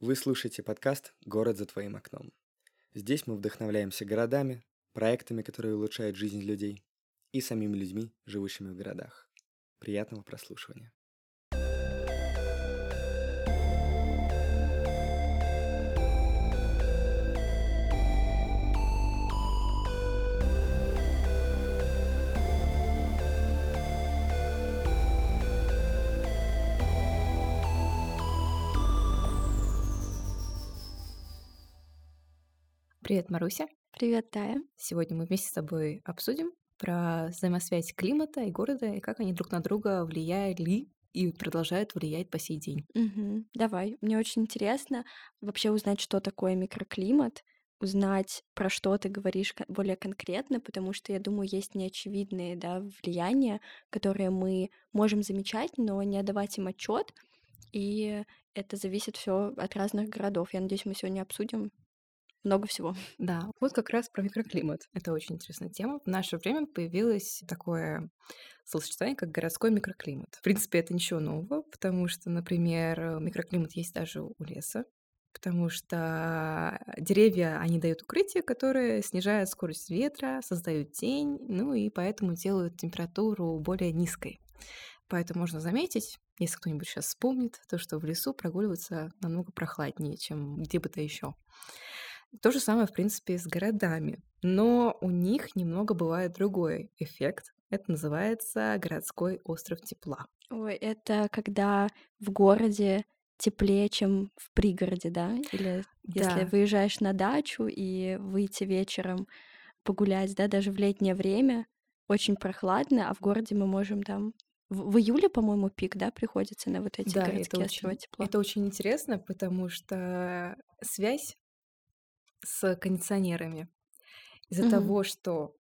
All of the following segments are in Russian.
Вы слушаете подкаст «Город за твоим окном». Здесь мы вдохновляемся городами, проектами, которые улучшают жизнь людей, и самими людьми, живущими в городах. Приятного прослушивания. Привет, Маруся. Привет, Тая. Сегодня мы вместе с тобой обсудим про взаимосвязь климата и города и как они друг на друга влияли и продолжают влиять по сей день. Мгм. Давай. Мне очень интересно вообще узнать, что такое микроклимат, узнать, про что ты говоришь более конкретно, потому что, я думаю, есть неочевидные да, влияния, которые мы можем замечать, но не отдавать им отчет. И это зависит все от разных городов. Я надеюсь, мы сегодня обсудим много всего. Да, вот как раз про микроклимат. Это очень интересная тема. В наше время появилось такое словосочетание, как городской микроклимат. В принципе, это ничего нового, потому что, например, микроклимат есть даже у леса, потому что деревья, они дают укрытие, которое снижает скорость ветра, создают тень, ну и поэтому делают температуру более низкой. Поэтому можно заметить, если кто-нибудь сейчас вспомнит, то, что в лесу прогуливаться намного прохладнее, чем где бы то еще. То же самое, в принципе, с городами. Но у них немного бывает другой эффект. Это называется городской остров тепла. Ой, это когда в городе теплее, чем в пригороде, да? Или если Да. выезжаешь на дачу и выйти вечером погулять, да, даже в летнее время, очень прохладно, а в городе мы можем там... В, в июле, по-моему, пик, да, приходится на вот эти Да, это городские острова очень, тепла. это очень интересно, потому что связь с кондиционерами из-за Мгм. того, что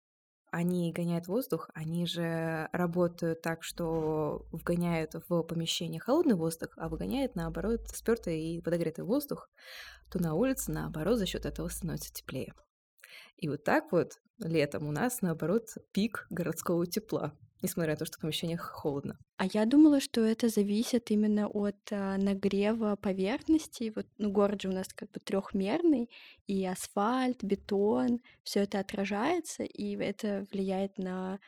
они гоняют воздух, они же работают так, что вгоняют в помещение холодный воздух, а выгоняют, наоборот, спёртый и подогретый воздух, то на улице, наоборот, за счет этого становится теплее. И вот так вот летом у нас, наоборот, пик городского тепла, несмотря на то, что в помещениях холодно. А я думала, что это зависит именно от а, нагрева поверхности. Вот, ну, город же у нас как бы трехмерный, и асфальт, бетон, все это отражается, и это влияет на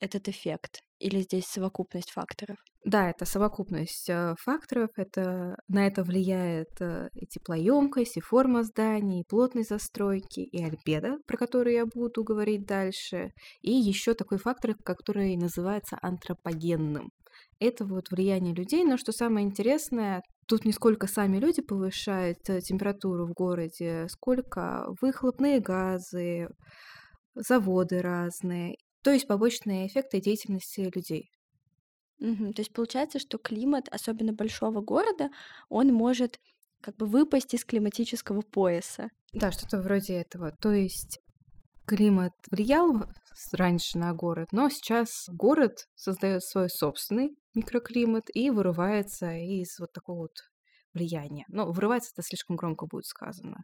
этот эффект. Или здесь совокупность факторов? Да, это совокупность э, факторов, это, на это влияет э, и теплоемкость, и форма зданий, и плотность застройки, и альбедо, про который я буду говорить дальше, и еще такой фактор, который называется антропогенным. Это вот влияние людей, но что самое интересное, тут не сколько сами люди повышают э, температуру в городе, сколько выхлопные газы, заводы разные, то есть побочные эффекты деятельности людей. Мгм. То есть получается, что климат, особенно большого города, он может как бы выпасть из климатического пояса. Да, что-то вроде этого. То есть климат влиял раньше на город, но сейчас город создает свой собственный микроклимат и вырывается из вот такого вот влияния. Но вырывается это слишком громко будет сказано.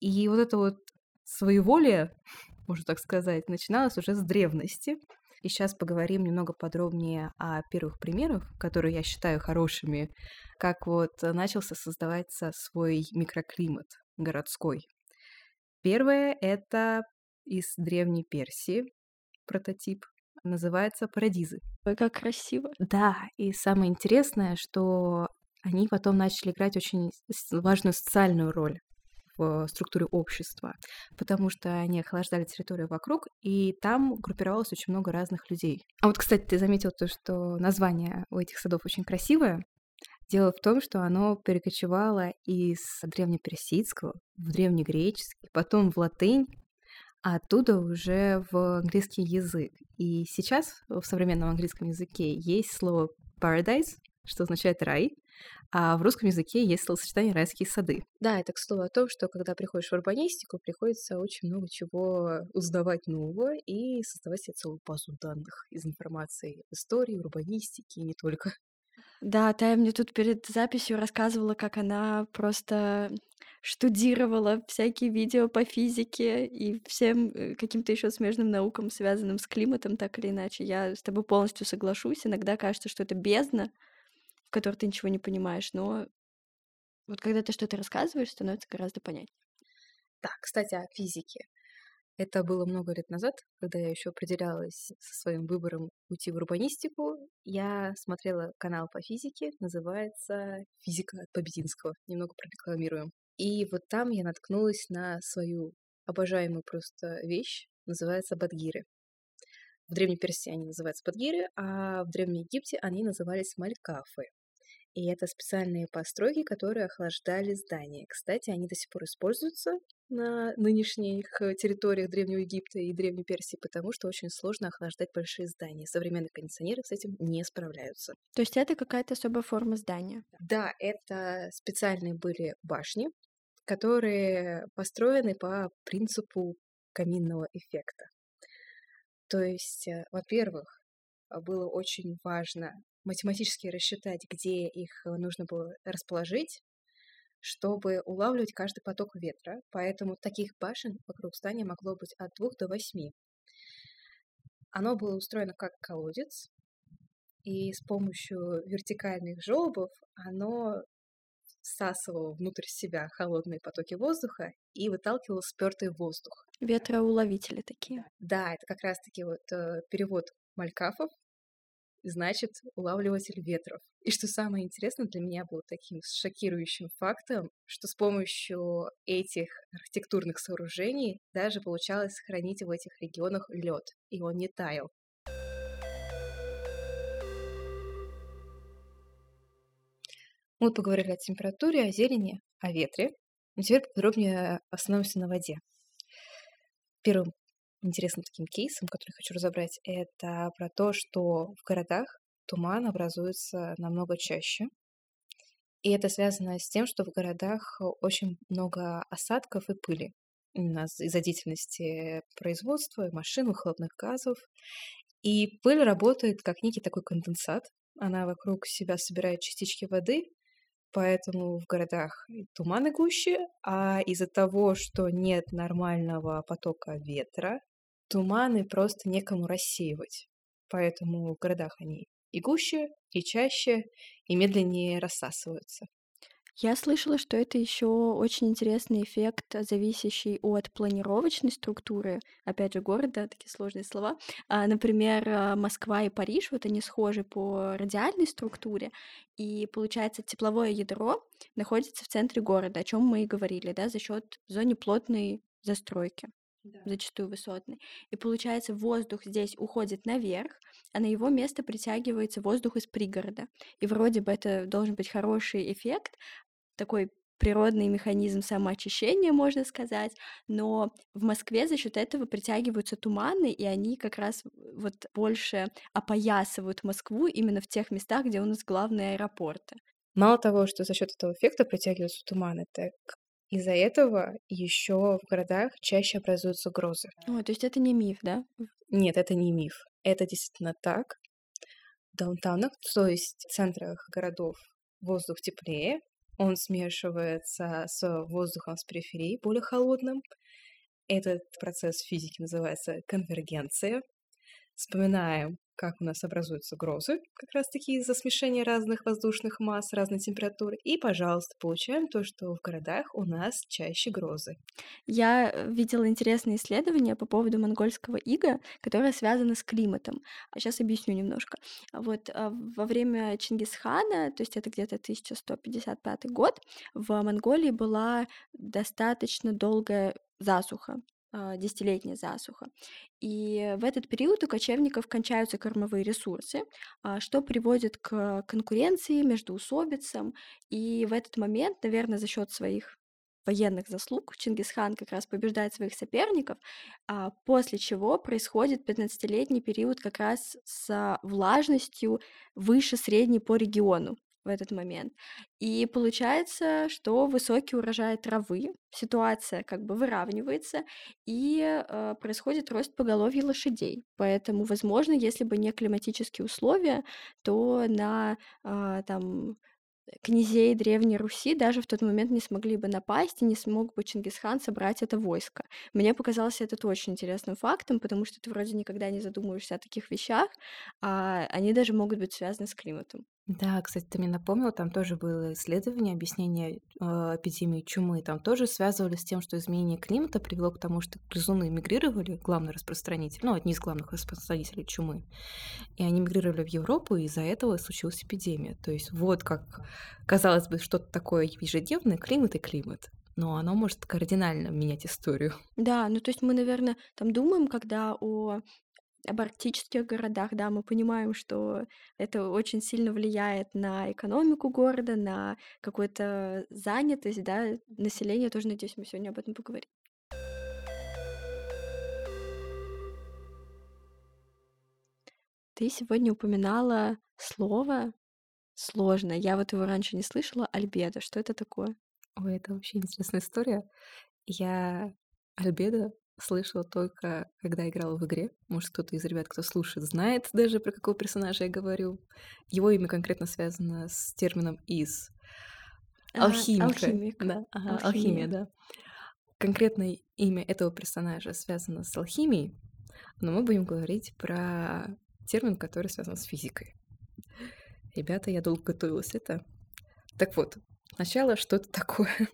И вот это вот своеволие, можно так сказать, начиналось уже с древности. И сейчас поговорим немного подробнее о первых примерах, которые я считаю хорошими, как вот начался создаваться свой микроклимат городской. Первое — это из Древней Персии прототип, называется парадизы. Ой, как красиво. Да, и самое интересное, что они потом начали играть очень важную социальную роль в структуре общества, потому что они охлаждали территорию вокруг, и там группировалось очень много разных людей. А вот, кстати, ты заметил то, что название у этих садов очень красивое. Дело в том, что оно перекочевало из древнеперсидского в древнегреческий, потом в латынь, а оттуда уже в английский язык. И сейчас в современном английском языке есть слово paradise, что означает рай, а в русском языке есть словосочетание «райские сады». Да, это к слову о том, что когда приходишь в урбанистику, приходится очень много чего узнавать нового и создавать себе целую базу данных из информации истории, урбанистики и не только. Да, Тая мне тут перед записью рассказывала, как она просто штудировала всякие видео по физике и всем э, каким-то еще смежным наукам, связанным с климатом, так или иначе. Я с тобой полностью соглашусь. Иногда кажется, что это бездна, в которой ты ничего не понимаешь, но Вот когда ты что-то рассказываешь, становится гораздо понятнее. Да, кстати, о физике. Это было много лет назад, когда я еще определялась со своим выбором уйти в урбанистику. Я смотрела канал по физике, называется «Физика от Побединского». Немного прорекламируем. И вот там я наткнулась на свою обожаемую просто вещь, называется бадгиры. В Древней Персии они называются бадгиры, а в Древнем Египте они назывались малькафы. И это специальные постройки, которые охлаждали здания. Кстати, они до сих пор используются на нынешних э, территориях Древнего Египта и Древней Персии, потому что очень сложно охлаждать большие здания. Современные кондиционеры с этим не справляются. То есть это какая-то особая форма здания? Да, это специальные были башни, которые построены по принципу каминного эффекта. То есть, э, во-первых, было очень важно математически рассчитать, где их э, нужно было расположить, чтобы улавливать каждый поток ветра. Поэтому таких башен вокруг здания могло быть от двух до восьми. Оно было устроено как колодец, и с помощью вертикальных желобов оно всасывало внутрь себя холодные потоки воздуха и выталкивало спертый воздух. Ветроуловители такие. Да, это как раз-таки вот э, перевод малькафов значит улавливатель ветров. И что самое интересное для меня было таким шокирующим фактом, что с помощью этих архитектурных сооружений даже получалось сохранить в этих регионах лед, и он не таял. Мы поговорили о температуре, о зелени, о ветре. Теперь подробнее остановимся на воде. Первым интересным таким кейсом, который хочу разобрать, это про то, что в городах туман образуется намного чаще. И это связано с тем, что в городах очень много осадков и пыли из-за деятельности производства, машин, выхлопных газов. И пыль работает как некий такой конденсат. Она вокруг себя собирает частички воды, поэтому в городах туманы гуще, а из-за того, что нет нормального потока ветра, туманы просто некому рассеивать. Поэтому в городах они и гуще, и чаще, и медленнее рассасываются. Я слышала, что это еще очень интересный эффект, зависящий от планировочной структуры, опять же, города, такие сложные слова. А, например, а, Москва и Париж, вот они схожи по радиальной структуре, и получается тепловое ядро находится в центре города, о чем мы и говорили, да, за счет зоны плотной застройки да. зачастую высотный. И получается, воздух здесь уходит наверх, а на его место притягивается воздух из пригорода. И вроде бы это должен быть хороший эффект, такой природный механизм самоочищения, можно сказать, но в Москве за счет этого притягиваются туманы, и они как раз вот больше опоясывают Москву именно в тех местах, где у нас главные аэропорты. Мало того, что за счет этого эффекта притягиваются туманы, так из-за этого еще в городах чаще образуются грозы. О, то есть это не миф, да? Нет, это не миф. Это действительно так. В даунтаунах, то есть в центрах городов, воздух теплее, он смешивается с воздухом с периферии, более холодным. Этот процесс физики называется конвергенция. Вспоминаем как у нас образуются грозы, как раз-таки из-за смешения разных воздушных масс, разной температуры. И, пожалуйста, получаем то, что в городах у нас чаще грозы. Я э, видела интересные исследования по поводу монгольского ига, которое связано с климатом. А сейчас объясню немножко. Вот а, во время Чингисхана, то есть это где-то 1155 год, в Монголии была достаточно долгая засуха. А, десятилетняя засуха. И в этот период у кочевников кончаются кормовые ресурсы, а, что приводит к конкуренции, между усобицам. И в этот момент, наверное, за счет своих военных заслуг Чингисхан как раз побеждает своих соперников, а после чего происходит 15-летний период как раз с влажностью выше средней по региону в этот момент. И получается, что высокий урожай травы, ситуация как бы выравнивается, и э, происходит рост поголовья лошадей. Поэтому, возможно, если бы не климатические условия, то на э, там князей Древней Руси даже в тот момент не смогли бы напасть, и не смог бы Чингисхан собрать это войско. Мне показалось это очень интересным фактом, потому что ты вроде никогда не задумываешься о таких вещах, а они даже могут быть связаны с климатом. Да, кстати, ты мне напомнила, там тоже было исследование, объяснение э, эпидемии чумы. Там тоже связывали с тем, что изменение климата привело к тому, что грызуны мигрировали, главный распространитель, ну, одни из главных распространителей чумы, и они мигрировали в Европу, и из-за этого случилась эпидемия. То есть вот как, казалось бы, что-то такое ежедневное, климат и климат но оно может кардинально менять историю. Да, ну то есть мы, наверное, там думаем, когда о об арктических городах, да, мы понимаем, что это очень сильно влияет на экономику города, на какую-то занятость, да, население тоже, надеюсь, мы сегодня об этом поговорим. Ты сегодня упоминала слово сложно. Я вот его раньше не слышала. Альбедо. Что это такое? Ой, это вообще интересная история. Я альбедо слышала только, когда играла в игре. Может, кто-то из ребят, кто слушает, знает даже, про какого персонажа я говорю. Его имя конкретно связано с термином «из». А, Алхимика. Алхимик. Да, ага, алхимия. алхимия, да. Конкретное имя этого персонажа связано с алхимией, но мы будем говорить про термин, который связан с физикой. Ребята, я долго готовилась это. Так вот, сначала что это такое?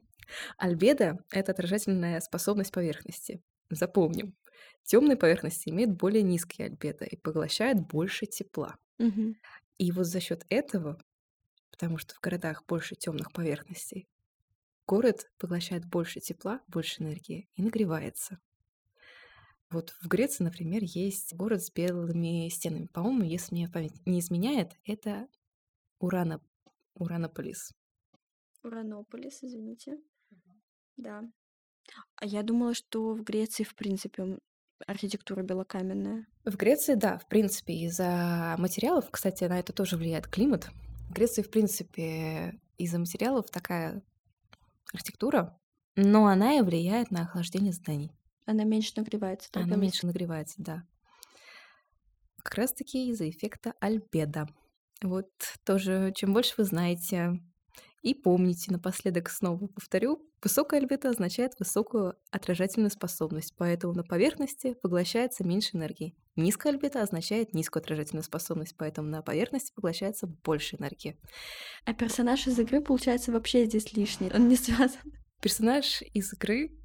Альбедо — это отражательная способность поверхности. Запомним. Темные поверхности имеют более низкий альбедо и поглощают больше тепла. Угу. И вот за счет этого, потому что в городах больше темных поверхностей, город поглощает больше тепла, больше энергии и нагревается. Вот в Греции, например, есть город с белыми стенами. По-моему, если мне память не изменяет, это Урана... Уранополис. Уранополис, извините. Да. А я думала, что в Греции, в принципе, архитектура белокаменная. В Греции, да, в принципе, из-за материалов, кстати, на это тоже влияет климат. В Греции, в принципе, из-за материалов такая архитектура, но она и влияет на охлаждение зданий. Она меньше нагревается. Она месте. меньше нагревается, да. Как раз-таки из-за эффекта альбедо. Вот тоже, чем больше вы знаете и помните, напоследок снова повторю, высокая альбедо означает высокую отражательную способность, поэтому на поверхности поглощается меньше энергии. Низкая альбедо означает низкую отражательную способность, поэтому на поверхности поглощается больше энергии. А персонаж из игры, получается, вообще здесь лишний, он не связан. Персонаж из игры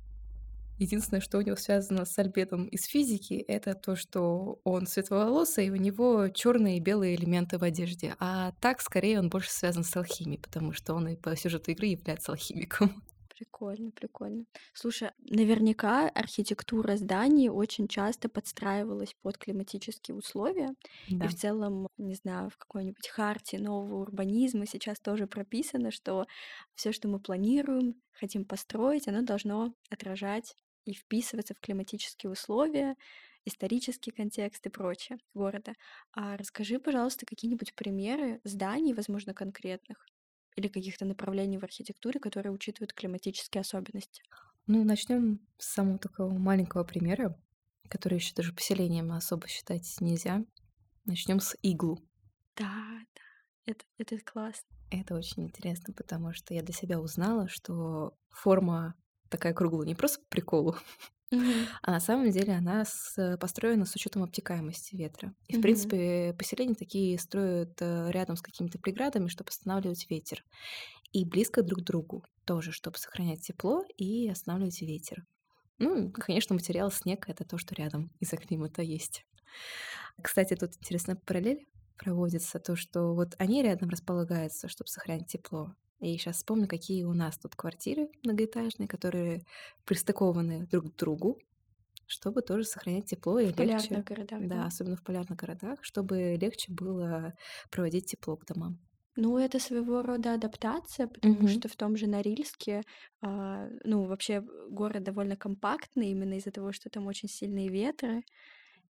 Единственное, что у него связано с альбедом из физики, это то, что он светловолосый, и у него черные и белые элементы в одежде. А так, скорее, он больше связан с алхимией, потому что он и по сюжету игры является алхимиком. Прикольно, прикольно. Слушай, наверняка архитектура зданий очень часто подстраивалась под климатические условия. Да. И в целом, не знаю, в какой-нибудь харте нового урбанизма сейчас тоже прописано, что все, что мы планируем, хотим построить, оно должно отражать и вписываться в климатические условия, исторический контекст и прочее города. А расскажи, пожалуйста, какие-нибудь примеры зданий, возможно, конкретных или каких-то направлений в архитектуре, которые учитывают климатические особенности. Ну, начнем с самого такого маленького примера, который еще даже поселением особо считать нельзя. Начнем с иглу. Да, да, это, это классно. Это очень интересно, потому что я для себя узнала, что форма такая круглая, не просто по приколу, а на самом деле она с, построена с учетом обтекаемости ветра. И, в принципе, поселения такие строят э, рядом с какими-то преградами, чтобы останавливать ветер. И близко друг к другу тоже, чтобы сохранять тепло и останавливать ветер. Ну, конечно, материал снег — это то, что рядом из-за климата есть. Кстати, тут интересная параллель проводится, то, что вот они рядом располагаются, чтобы сохранить тепло, и сейчас вспомню, какие у нас тут квартиры многоэтажные, которые пристыкованы друг к другу, чтобы тоже сохранять тепло и в легче. городах. Да, да, особенно в полярных городах, чтобы легче было проводить тепло к домам. Ну, это своего рода адаптация, потому угу. что в том же Норильске, а, ну, вообще город довольно компактный, именно из-за того, что там очень сильные ветры.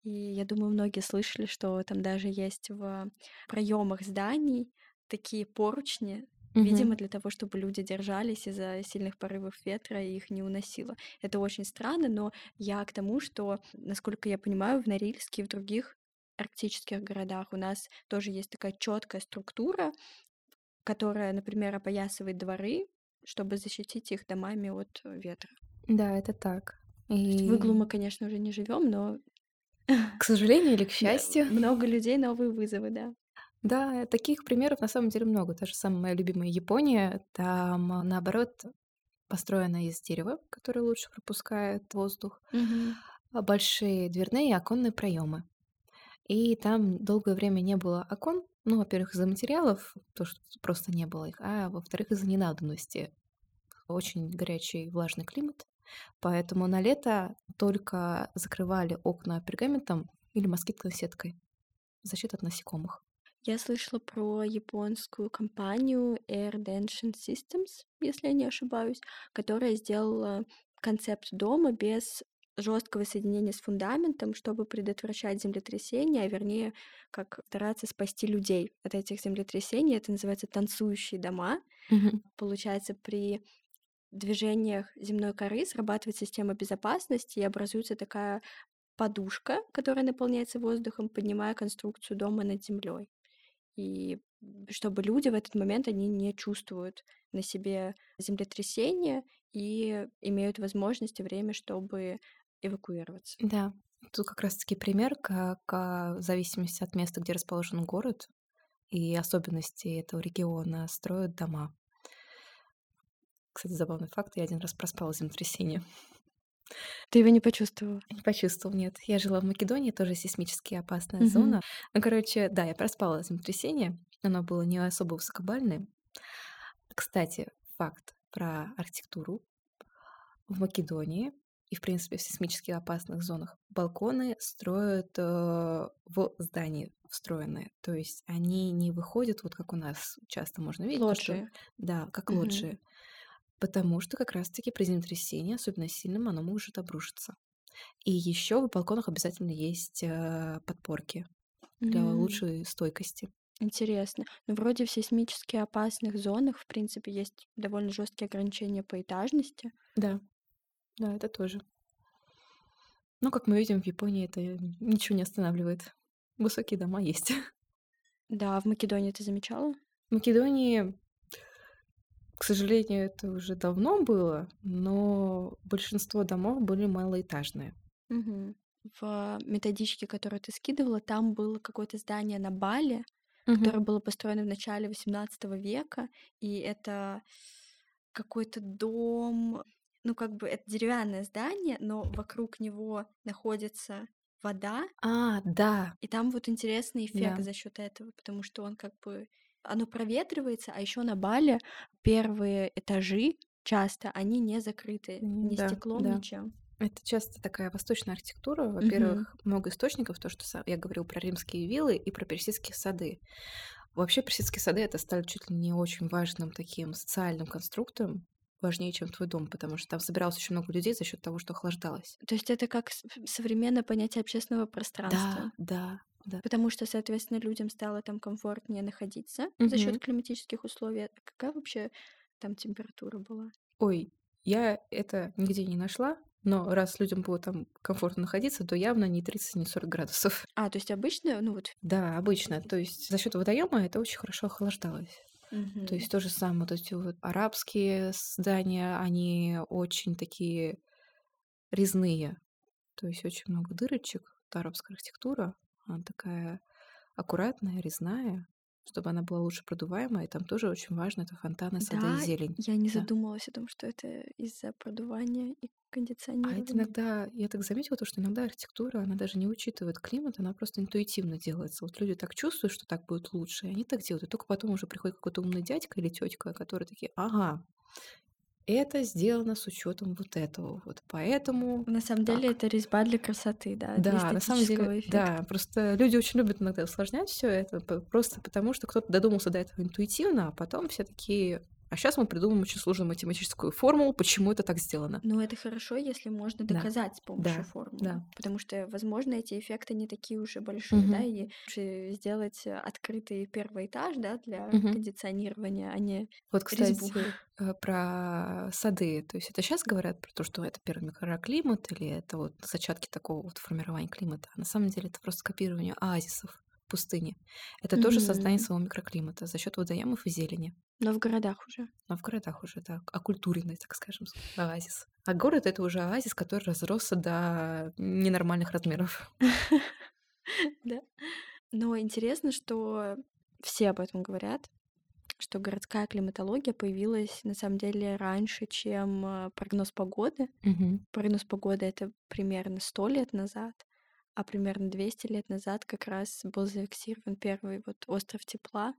И я думаю, многие слышали, что там даже есть в проемах зданий такие поручни Видимо, для того, чтобы люди держались из-за сильных порывов ветра и их не уносило. Это очень странно, но я к тому, что, насколько я понимаю, в Норильске и в других арктических городах у нас тоже есть такая четкая структура, которая, например, опоясывает дворы, чтобы защитить их домами от ветра. Да, это так. И... В иглу мы, конечно, уже не живем, но к сожалению или к счастью. Много людей, новые вызовы, да. Да, таких примеров на самом деле много. Та же самая моя любимая Япония, там наоборот построена из дерева, которое лучше пропускает воздух, Мгм. а большие дверные и оконные проемы. И там долгое время не было окон. Ну, во-первых, из-за материалов, то, что просто не было их, а во-вторых, из-за ненадобности. Очень горячий влажный климат. Поэтому на лето только закрывали окна пергаментом или москитной сеткой. Защита от насекомых. Я слышала про японскую компанию Air Dension Systems, если я не ошибаюсь, которая сделала концепт дома без жесткого соединения с фундаментом, чтобы предотвращать землетрясения, а вернее, как стараться спасти людей от этих землетрясений. Это называется танцующие дома. Мгм. Получается, при движениях земной коры срабатывает система безопасности и образуется такая подушка, которая наполняется воздухом, поднимая конструкцию дома над землей. И чтобы люди в этот момент они не чувствуют на себе землетрясения и имеют возможность и время, чтобы эвакуироваться. Да, тут как раз-таки пример, как а, в зависимости от места, где расположен город и особенностей этого региона, строят дома. Кстати, забавный факт, я один раз проспала землетрясение. Ты его не почувствовала? Не почувствовал, нет. Я жила в Македонии, тоже сейсмически опасная Мгм. зона. Ну, короче, да, я проспала землетрясение. Оно было не особо высокобальное. Кстати, факт про архитектуру. В Македонии и, в принципе, в сейсмически опасных зонах балконы строят э, в здании встроенные. То есть они не выходят, вот как у нас часто можно видеть. Лоджии. да, как Мгм. лоджии. Потому что как раз-таки при землетрясении, особенно сильным, оно может обрушиться. И еще в балконах обязательно есть э, подпорки для М, лучшей стойкости. Интересно. Но вроде в сейсмически опасных зонах, в принципе, есть довольно жесткие ограничения по этажности. Да, да, это тоже. Ну, как мы видим, в Японии это ничего не останавливает. Высокие дома есть. Да, в Македонии ты замечала? В Македонии, к сожалению, это уже давно было, но большинство домов были малоэтажные. Мгм. В методичке, которую ты скидывала, там было какое-то здание на Бали, Мгм. которое было построено в начале XVIII века, и это какой-то дом, ну как бы это деревянное здание, но вокруг него находится вода, А, да, и там вот интересный эффект Да. за счет этого, потому что он как бы оно проветривается, а еще на Бали первые этажи часто они не закрыты ни да, стеклом, да. ничем. Это часто такая восточная архитектура. Во-первых, много источников, то, что я говорил про римские виллы и про персидские сады. Вообще персидские сады это стали чуть ли не очень важным таким социальным конструктом, важнее, чем твой дом, потому что там собиралось очень много людей за счет того, что охлаждалось. То есть это как современное понятие общественного пространства. Да, да, да. Потому что, соответственно, людям стало там комфортнее находиться за счет климатических условий. А Какая вообще там температура была? Ой, я это нигде не нашла, но раз людям было там комфортно находиться, то явно не 30, не 40 градусов. А, то есть обычно, ну вот. Да, обычно. То есть за счет водоема это очень хорошо охлаждалось. мгм. То есть то же самое, вот эти вот арабские здания, они очень такие резные. То есть очень много дырочек. Вот арабская архитектура, она такая аккуратная, резная, чтобы она была лучше продуваемая. И там тоже очень важно это фонтаны, сады Да, и зелень. я не Да. задумывалась о том, что это из-за продувания и А кондиционирования. это иногда, я так заметила, то, что иногда архитектура, она даже не учитывает климат, она просто интуитивно делается. Вот люди так чувствуют, что так будет лучше, и они так делают. И только потом уже приходит какой-то умный дядька или тетка, которые такие, ага, это сделано с учетом вот этого. Вот поэтому На самом деле так. это резьба для красоты, да, для Да, на самом деле, эффекта. да, просто люди очень любят иногда усложнять все это, просто потому что кто-то додумался до этого интуитивно, а потом все такие, а сейчас мы придумаем очень сложную математическую формулу, почему это так сделано. Но это хорошо, если можно Да, доказать с помощью да, формулы. да. Потому что, возможно, эти эффекты не такие уже большие, да, Мгм. и лучше сделать открытый первый этаж, да, для Мгм. кондиционирования, а не Вот, резьбу. кстати, э, про сады. То есть это сейчас говорят про то, что это первый микроклимат или это вот зачатки такого вот формирования климата. А на самом деле это просто копирование оазисов пустыне. Это тоже создание своего микроклимата за счет водоемов и зелени. Но в городах уже. Но в городах уже так, оккультуренный, так скажем, оазис. А город — это уже оазис, который разросся до ненормальных размеров. Да. Но интересно, что все об этом говорят, что городская климатология появилась на самом деле раньше, чем э, прогноз погоды. Прогноз погоды это примерно 100 лет назад, а примерно 200 лет назад как раз был зафиксирован первый вот остров тепла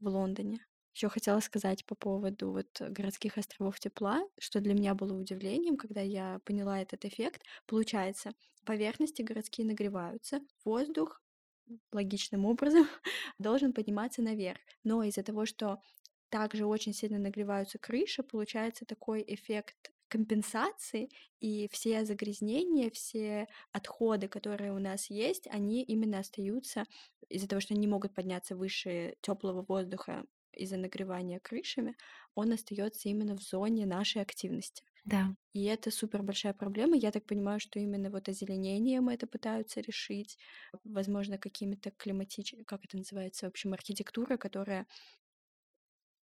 в Лондоне. Еще хотела сказать по поводу вот городских островов тепла, что для меня было удивлением, когда я поняла этот эффект. Получается, поверхности городские нагреваются, воздух логичным образом должен подниматься наверх. Но из-за того, что также очень сильно нагреваются крыши, получается такой эффект компенсации, и все загрязнения, все отходы, которые у нас есть, они именно остаются из-за того, что они не могут подняться выше теплого воздуха из-за нагревания крышами, он остается именно в зоне нашей активности. Да. И это супер большая проблема. Я так понимаю, что именно вот озеленением это пытаются решить, возможно, какими-то климатич... как это называется, в общем, архитектура, которая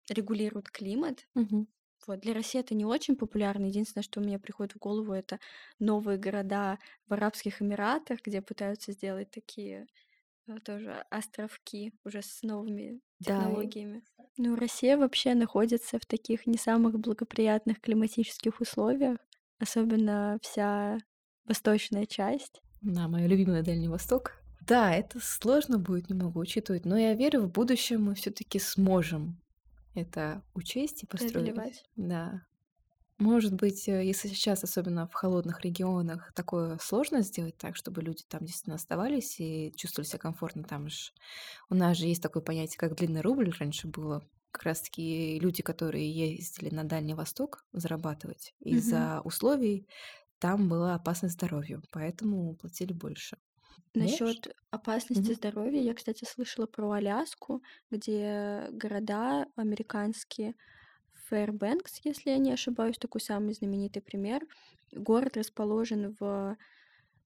регулирует климат. Мгм. Вот. Для России это не очень популярно. Единственное, что у меня приходит в голову, это новые города в Арабских Эмиратах, где пытаются сделать такие э, тоже островки уже с новыми Да, и- технологиями. Ну, Россия вообще находится в таких не самых благоприятных климатических условиях, особенно вся восточная часть. Да, мое любимое Дальний Восток. Да, это сложно будет немного учитывать, но я верю, в будущем мы все-таки сможем это учесть и построить. Преодолевать. Да. Может быть, э, если сейчас, особенно в холодных регионах, такое сложно сделать так, чтобы люди там действительно оставались и чувствовали себя комфортно, там же у нас же есть такое понятие, как длинный рубль раньше было. Как раз-таки люди, которые ездили на Дальний Восток зарабатывать, из-за условий там была опасность здоровью, поэтому платили больше. Насчет опасности Мгм. здоровья, я, кстати, слышала про Аляску, где города американские, Фэрбэнкс, если я не ошибаюсь, такой самый знаменитый пример. Город расположен в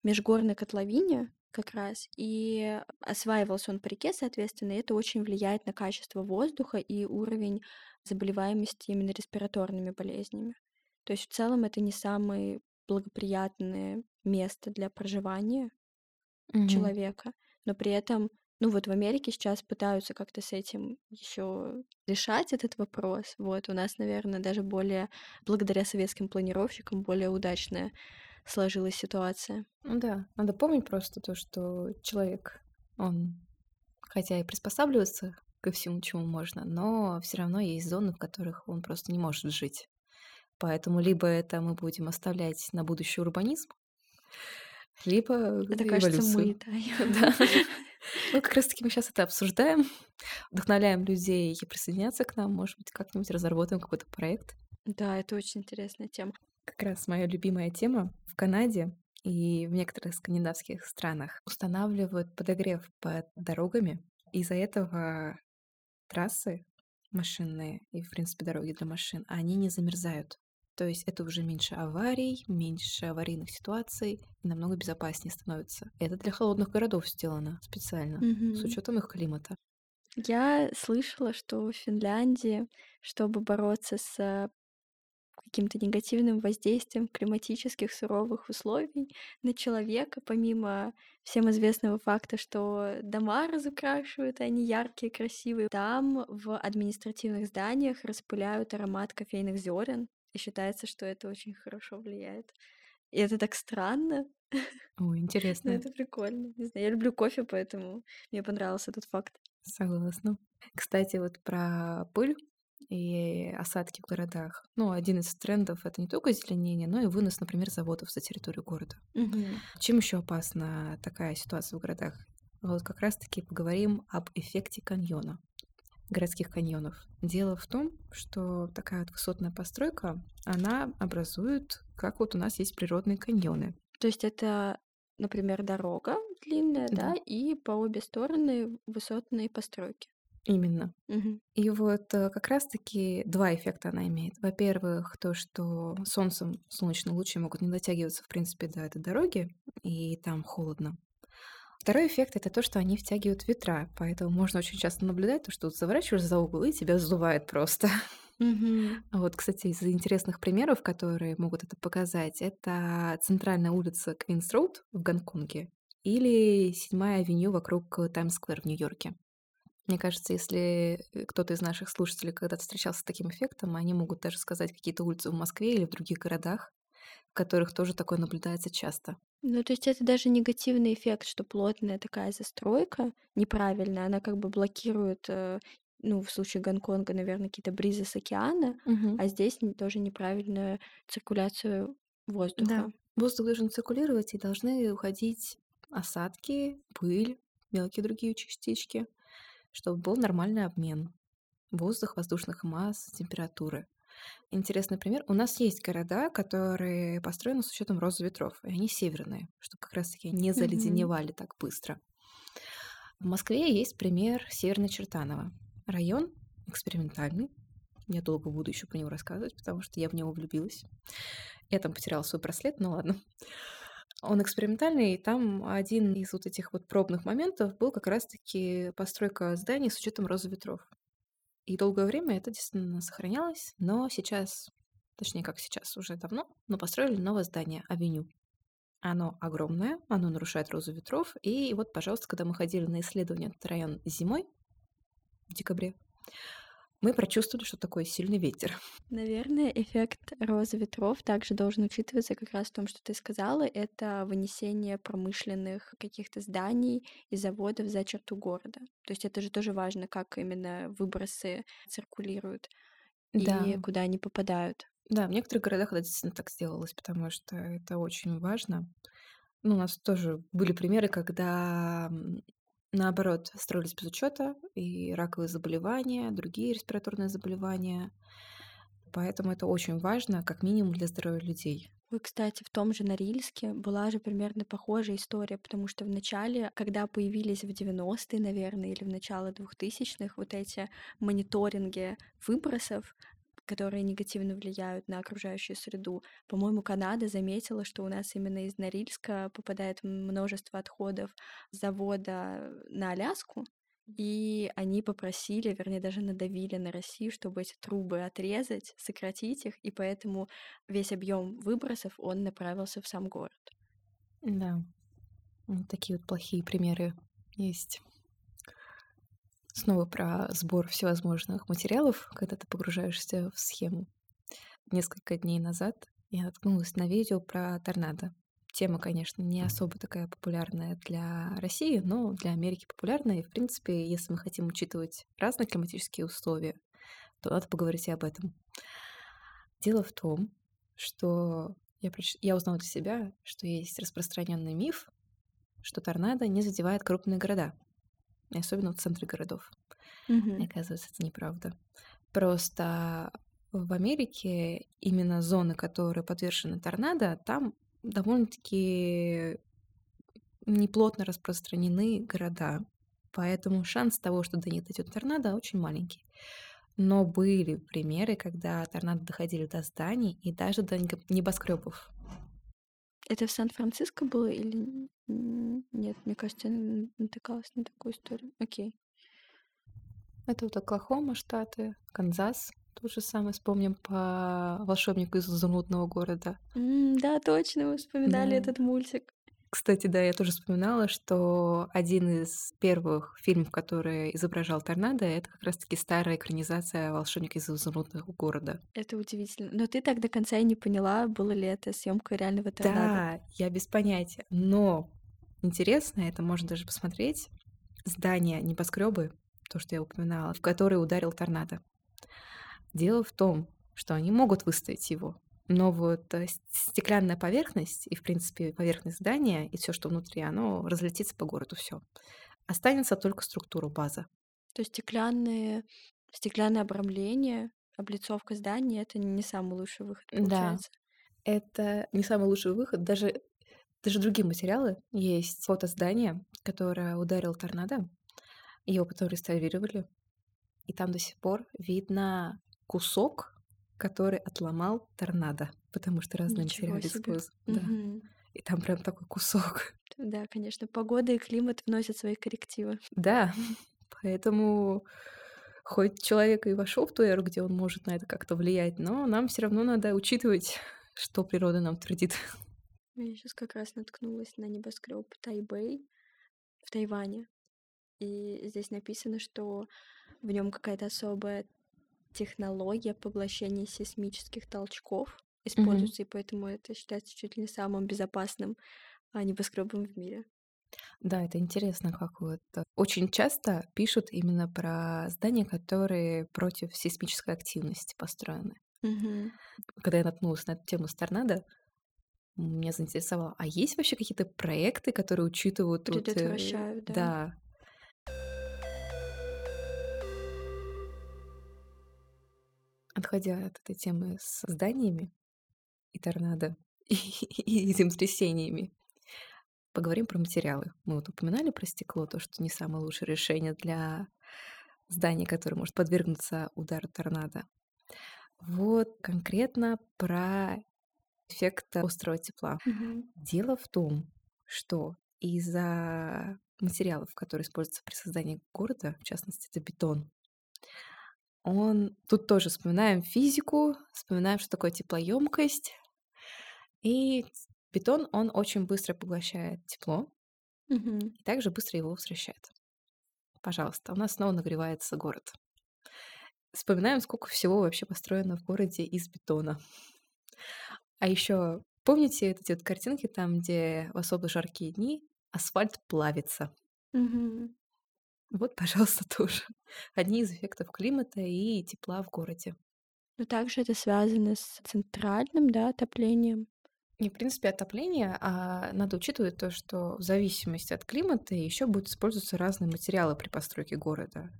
межгорной котловине как раз, и осваивался он по реке, соответственно, и это очень влияет на качество воздуха и уровень заболеваемости именно респираторными болезнями. То есть в целом это не самое благоприятное место для проживания Мгм. человека, но при этом, ну вот в Америке сейчас пытаются как-то с этим еще решать этот вопрос. Вот у нас, наверное, даже более благодаря советским планировщикам более удачная сложилась ситуация. Ну да, надо помнить просто то, что человек, он хотя и приспосабливается ко всему, чему можно, но все равно есть зоны, в которых он просто не может жить. Поэтому либо это мы будем оставлять на будущий урбанизм, либо Это кажется мы, эволюцию. да. Да. Ну, как раз-таки мы сейчас это обсуждаем, вдохновляем людей присоединяться к нам, может быть, как-нибудь разработаем какой-то проект. Да, это очень интересная тема. Как раз моя любимая тема в Канаде и в некоторых скандинавских странах устанавливают подогрев под дорогами. Из-за этого трассы машинные и, в принципе, дороги для машин, они не замерзают. То есть это уже меньше аварий, меньше аварийных ситуаций и намного безопаснее становится. Это для холодных городов сделано специально, с Мгм. учетом их климата. Я слышала, что в Финляндии, чтобы бороться с каким-то негативным воздействием климатических суровых условий на человека, помимо всем известного факта, что дома разукрашивают, они яркие, красивые, там в административных зданиях распыляют аромат кофейных зерен, и считается, что это очень хорошо влияет. И это так странно, Ой, но интересно. это прикольно. Не знаю, я люблю кофе, поэтому мне понравился этот факт. Согласна. Кстати, вот про пыль и осадки в городах. Ну, один из трендов это не только озеленение, но и вынос, например, заводов за территорию города. Мгм. Чем еще опасна такая ситуация в городах? Вот как раз-таки поговорим об эффекте каньона, городских каньонов. Дело в том, что такая вот высотная постройка, она образует, как вот у нас есть природные каньоны. То есть это, например, дорога длинная, да, Да. и по обе стороны высотные постройки. Именно. Мгм. И вот э, как раз-таки два эффекта она имеет. Во-первых, то, что солнцем солнечные лучи могут не дотягиваться, в принципе, до этой дороги, и там холодно. Второй эффект — это то, что они втягивают ветра, поэтому можно очень часто наблюдать то, что вот заворачиваешь за угол, и тебя сдувает просто. А Вот, кстати, из интересных примеров, которые могут это показать, это центральная улица Квинс-Роуд в Гонконге или седьмая авеню вокруг Таймс-сквер в Нью-Йорке. Мне кажется, если э, кто-то из наших слушателей когда-то встречался с таким эффектом, они могут даже сказать какие-то улицы в Москве или в других городах, в которых тоже такое наблюдается часто. Ну, то есть это даже негативный эффект, что плотная такая застройка неправильная, она как бы блокирует, э, ну, в случае Гонконга, наверное, какие-то бризы с океана, Мгм. а здесь тоже неправильная циркуляцию воздуха. Да, воздух должен циркулировать, и должны уходить осадки, пыль, мелкие другие частички, чтобы был нормальный обмен воздуха, воздушных масс, температуры. Интересный пример. У нас есть города, которые построены с учетом розы ветров, и они северные, чтобы как раз-таки не заледеневали так быстро. В Москве есть пример Северной Чертаново. Район экспериментальный. Я долго буду еще про него рассказывать, потому что я в него влюбилась. Я там потеряла свой браслет, ну ладно. Он экспериментальный, и там один из вот этих вот пробных моментов был как раз-таки постройка зданий с учетом розы ветров. И долгое время это действительно сохранялось, но сейчас, точнее как сейчас, уже давно, но построили новое здание, авеню. Оно огромное, оно нарушает розу ветров, и вот, пожалуйста, когда мы ходили на исследование этот район зимой, в декабре, мы прочувствовали, что такое сильный ветер. Наверное, эффект розы ветров также должен учитываться как раз в том, что ты сказала, это вынесение промышленных каких-то зданий и заводов за черту города. То есть это же тоже важно, как именно выбросы циркулируют Да. и куда они попадают. Да, в некоторых городах это действительно так сделалось, потому что это очень важно. Ну, у нас тоже были примеры, когда наоборот строились без учета и раковые заболевания, другие респираторные заболевания. Поэтому это очень важно, как минимум для здоровья людей. Ой, кстати, в том же Норильске была же примерно похожая история, потому что в начале, когда появились в 90-е, наверное, или в начало 2000-х вот эти мониторинги выбросов, которые негативно влияют на окружающую среду, по-моему, Канада заметила, что у нас именно из Норильска попадает множество отходов завода на Аляску, и они попросили, вернее, даже надавили на Россию, чтобы эти трубы отрезать, сократить их, и поэтому весь объем выбросов он направился в сам город. Да, вот такие вот плохие примеры есть. Снова про сбор всевозможных материалов, когда ты погружаешься в схему. Несколько дней назад я наткнулась на видео про торнадо. Тема, конечно, не особо такая популярная для России, но для Америки популярная. И, в принципе, если мы хотим учитывать разные климатические условия, то надо поговорить и об этом. Дело в том, что я, проч... я узнала для себя, что есть распространенный миф, что торнадо не задевает крупные города, особенно в центре городов. И оказывается, это неправда. Просто в Америке именно зоны, которые подвержены торнадо, там довольно-таки неплотно распространены города. Поэтому шанс того, что до них дойдет торнадо, очень маленький. Но были примеры, когда торнадо доходили до зданий и даже до небоскребов. Это в Сан-Франциско было или н- нет? Мне кажется, я н- натыкалась на такую историю. Окей. Это вот Оклахома, штаты, Канзас. То же самое вспомним по волшебнику из изумрудного города. М, да, точно, вы вспоминали Да. этот мультик. Кстати, да, я тоже вспоминала, что один из первых фильмов, который изображал торнадо, это как раз-таки старая экранизация «Волшебника из изумрудного города». Это удивительно. Но ты так до конца и не поняла, было ли это съемка реального торнадо. Да, я без понятия. Но интересно, это можно даже посмотреть. Здания, небоскребы, то, что я упоминала, в которые ударил торнадо. Дело в том, что они могут выставить его, но вот э, стеклянная поверхность и, в принципе, поверхность здания и все, что внутри, оно разлетится по городу, все. Останется только структура, база. То есть стеклянные, стеклянное обрамление, облицовка здания — это не самый лучший выход, Да. получается. Это не самый лучший выход. Даже, даже другие материалы. Есть фото здания, которое ударил торнадо. Его потом реставрировали. И там до сих пор видно кусок, который отломал торнадо, потому что себе. используют. Да. Мгм. И там прям такой кусок. Да, конечно, погода и климат вносят свои коррективы. Да, поэтому хоть человек и вошел в ту эру, где он может на это как-то влиять, но нам все равно надо учитывать, что природа нам твердит. Я сейчас как раз наткнулась на небоскреб Тайбэй в Тайване. и здесь написано, что в нем какая-то особая технология поглощения сейсмических толчков используется, и поэтому это считается чуть ли не самым безопасным а, небоскребом в мире. Да, это интересно, как вот очень часто пишут именно про здания, которые против сейсмической активности построены. Мгм. Когда я наткнулась на эту тему с торнадо, меня заинтересовало, а есть вообще какие-то проекты, которые учитывают вот, э, Предотвращают, да. да, Отходя от этой темы с зданиями и торнадо, и, и землетрясениями, поговорим про материалы. Мы вот упоминали про стекло, то, что не самое лучшее решение для здания, которое может подвергнуться удару торнадо. Вот конкретно про эффект острого тепла. Мгм. Дело в том, что из-за материалов, которые используются при создании города, в частности, это бетон, он тут тоже вспоминаем физику, вспоминаем, что такое теплоемкость. И бетон, он очень быстро поглощает тепло Мгм. и также быстро его возвращает. Пожалуйста, у нас снова нагревается город. Вспоминаем, сколько всего вообще построено в городе из бетона. А еще помните эти вот картинки там, где в особо жаркие дни асфальт плавится? Мгм. Вот, пожалуйста, тоже. Одни из эффектов климата и тепла в городе. Но также это связано с центральным, да, отоплением. И, в принципе, отопление, а надо учитывать то, что в зависимости от климата еще будут использоваться разные материалы при постройке города.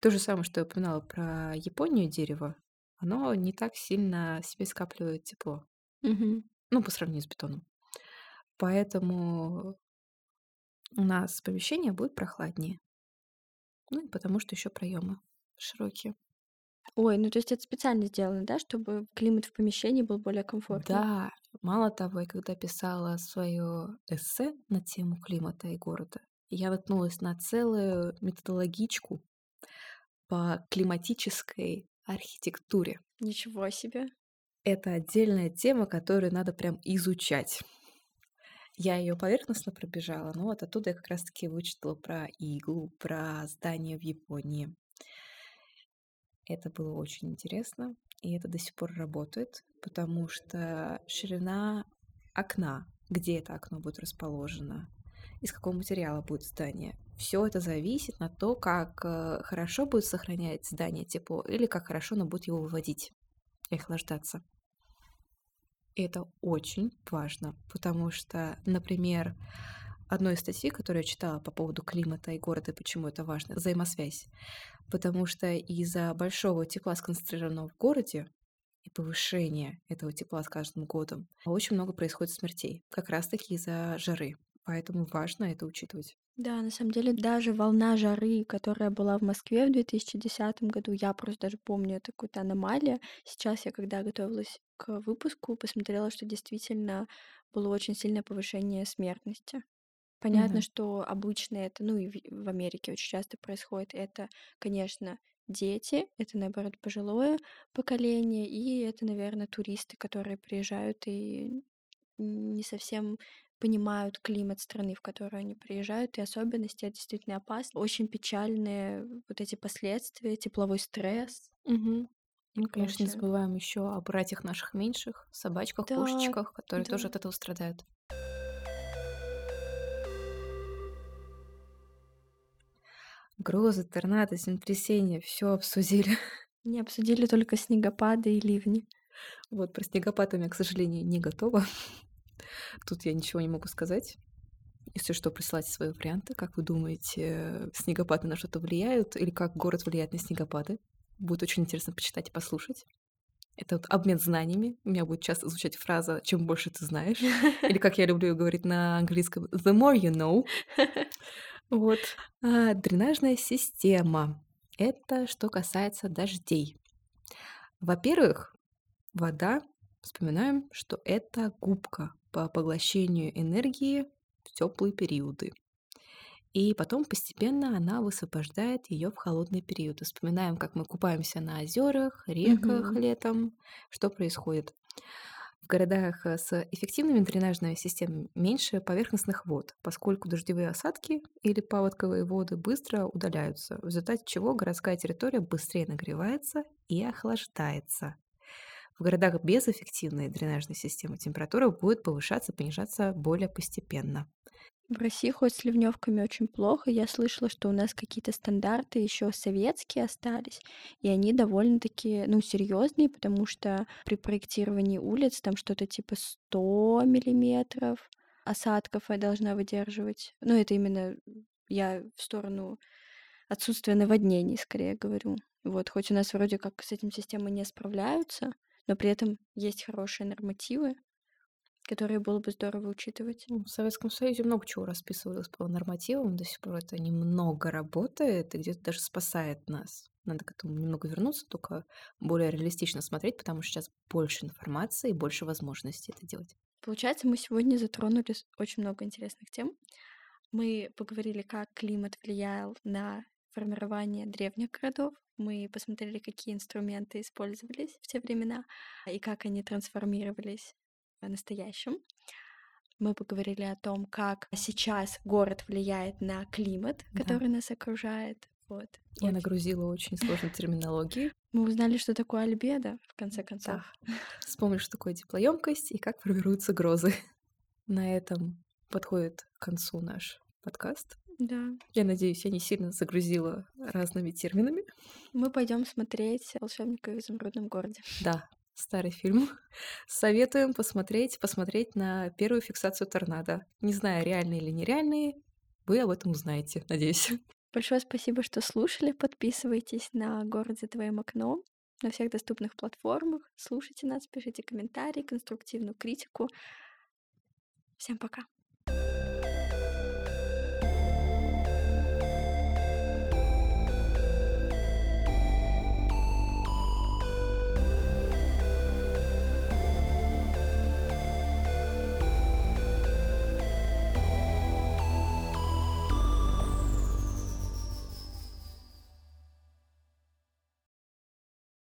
То же самое, что я упоминала про Японию дерево, оно не так сильно себе скапливает тепло, Мгм. ну, по сравнению с бетоном. Поэтому у нас помещение будет прохладнее. Ну, и потому что еще проемы широкие. Ой, ну то есть это специально сделано, да, чтобы климат в помещении был более комфортный? Да, мало того, я когда писала свое эссе на тему климата и города, я наткнулась на целую методологичку по климатической архитектуре. Ничего себе. Это отдельная тема, которую надо прям изучать. Я ее поверхностно пробежала, но вот оттуда я как раз-таки вычитала про иглу, про здание в Японии. Это было очень интересно, и это до сих пор работает, потому что ширина окна, где это окно будет расположено, из какого материала будет здание, все это зависит на то, как э, хорошо будет сохранять здание тепло или как хорошо оно будет его выводить и охлаждаться. Это очень важно, потому что, например, одной из статей, которую я читала по поводу климата и города, почему это важно, взаимосвязь. Потому что из-за большого тепла, сконцентрированного в городе, и повышения этого тепла с каждым годом, очень много происходит смертей, как раз-таки из-за жары. Поэтому важно это учитывать. Да, на самом деле даже волна жары, которая была в Москве в 2010 году, я просто даже помню, это какая-то аномалия. Сейчас я, когда готовилась к выпуску, посмотрела, что действительно было очень сильное повышение смертности. Понятно, Мгм. что обычно это, ну и в в Америке очень часто происходит, это, конечно, дети, это, наоборот, пожилое поколение, и это, наверное, туристы, которые приезжают и не совсем понимают климат страны, в которую они приезжают, и особенности. Это действительно опасно. Очень печальные вот эти последствия, тепловой стресс и Ну, конечно, не забываем еще о братьях наших меньших, собачках, Да, кошечках, которые тоже да. от этого страдают. Грозы, торнадо, землетрясения, все обсудили. Не обсудили только снегопады и ливни. Вот про снегопад у меня, к сожалению, не готово. Тут я ничего не могу сказать. Если что, присылайте свои варианты. Как вы думаете, снегопады на что-то влияют? Или как город влияет на снегопады? Будет очень интересно почитать и послушать. Это вот обмен знаниями. У меня будет часто звучать фраза «чем больше ты знаешь». Или как я люблю говорить на английском «the more you know». Вот. А, дренажная система. Это что касается дождей. Во-первых, вода, вспоминаем, что это губка по поглощению энергии в теплые периоды. И потом постепенно она высвобождает ее в холодные периоды. Вспоминаем, как мы купаемся на озерах, реках Мгм. летом, что происходит. В городах э, с эффективными дренажными системами меньше поверхностных вод, поскольку дождевые осадки или паводковые воды быстро удаляются, в результате чего городская территория быстрее нагревается и охлаждается. В городах без эффективной дренажной системы температура будет повышаться, понижаться более постепенно. В России хоть с ливневками очень плохо. Я слышала, что у нас какие-то стандарты еще советские остались, и они довольно-таки, ну, серьезные, потому что при проектировании улиц там что-то типа 100 миллиметров осадков я должна выдерживать. Ну, это именно я в сторону отсутствия наводнений, скорее говорю. Вот, хоть у нас вроде как с этим системы не справляются, но при этом есть хорошие нормативы, которые было бы здорово учитывать. Ну, в Советском Союзе много чего расписывалось по нормативам, до сих пор это немного работает и где-то даже спасает нас. Надо к этому немного вернуться, только более реалистично смотреть, потому что сейчас больше информации и больше возможностей это делать. Получается, мы сегодня затронули очень много интересных тем. Мы поговорили, как климат влиял на формирование древних городов. Мы посмотрели, какие инструменты использовались в те времена и как они трансформировались настоящем. Мы поговорили о том, как сейчас город влияет на климат, который да. нас окружает. Вот. Я очень. нагрузила очень сложной терминологии. Мы узнали, что такое альбедо, в конце концов. Да. Вспомнили, что такое теплоемкость и как формируются грозы. На этом подходит к концу наш подкаст. Да. Я надеюсь, я не сильно загрузила разными терминами. Мы пойдем смотреть волшебника в изумрудном городе. Да, Старый фильм. Советуем посмотреть, посмотреть на первую фиксацию торнадо. Не знаю, реальные или нереальные, вы об этом узнаете, надеюсь. Большое спасибо, что слушали. Подписывайтесь на «Город за твоим окном» на всех доступных платформах. Слушайте нас, пишите комментарии, конструктивную критику. Всем пока.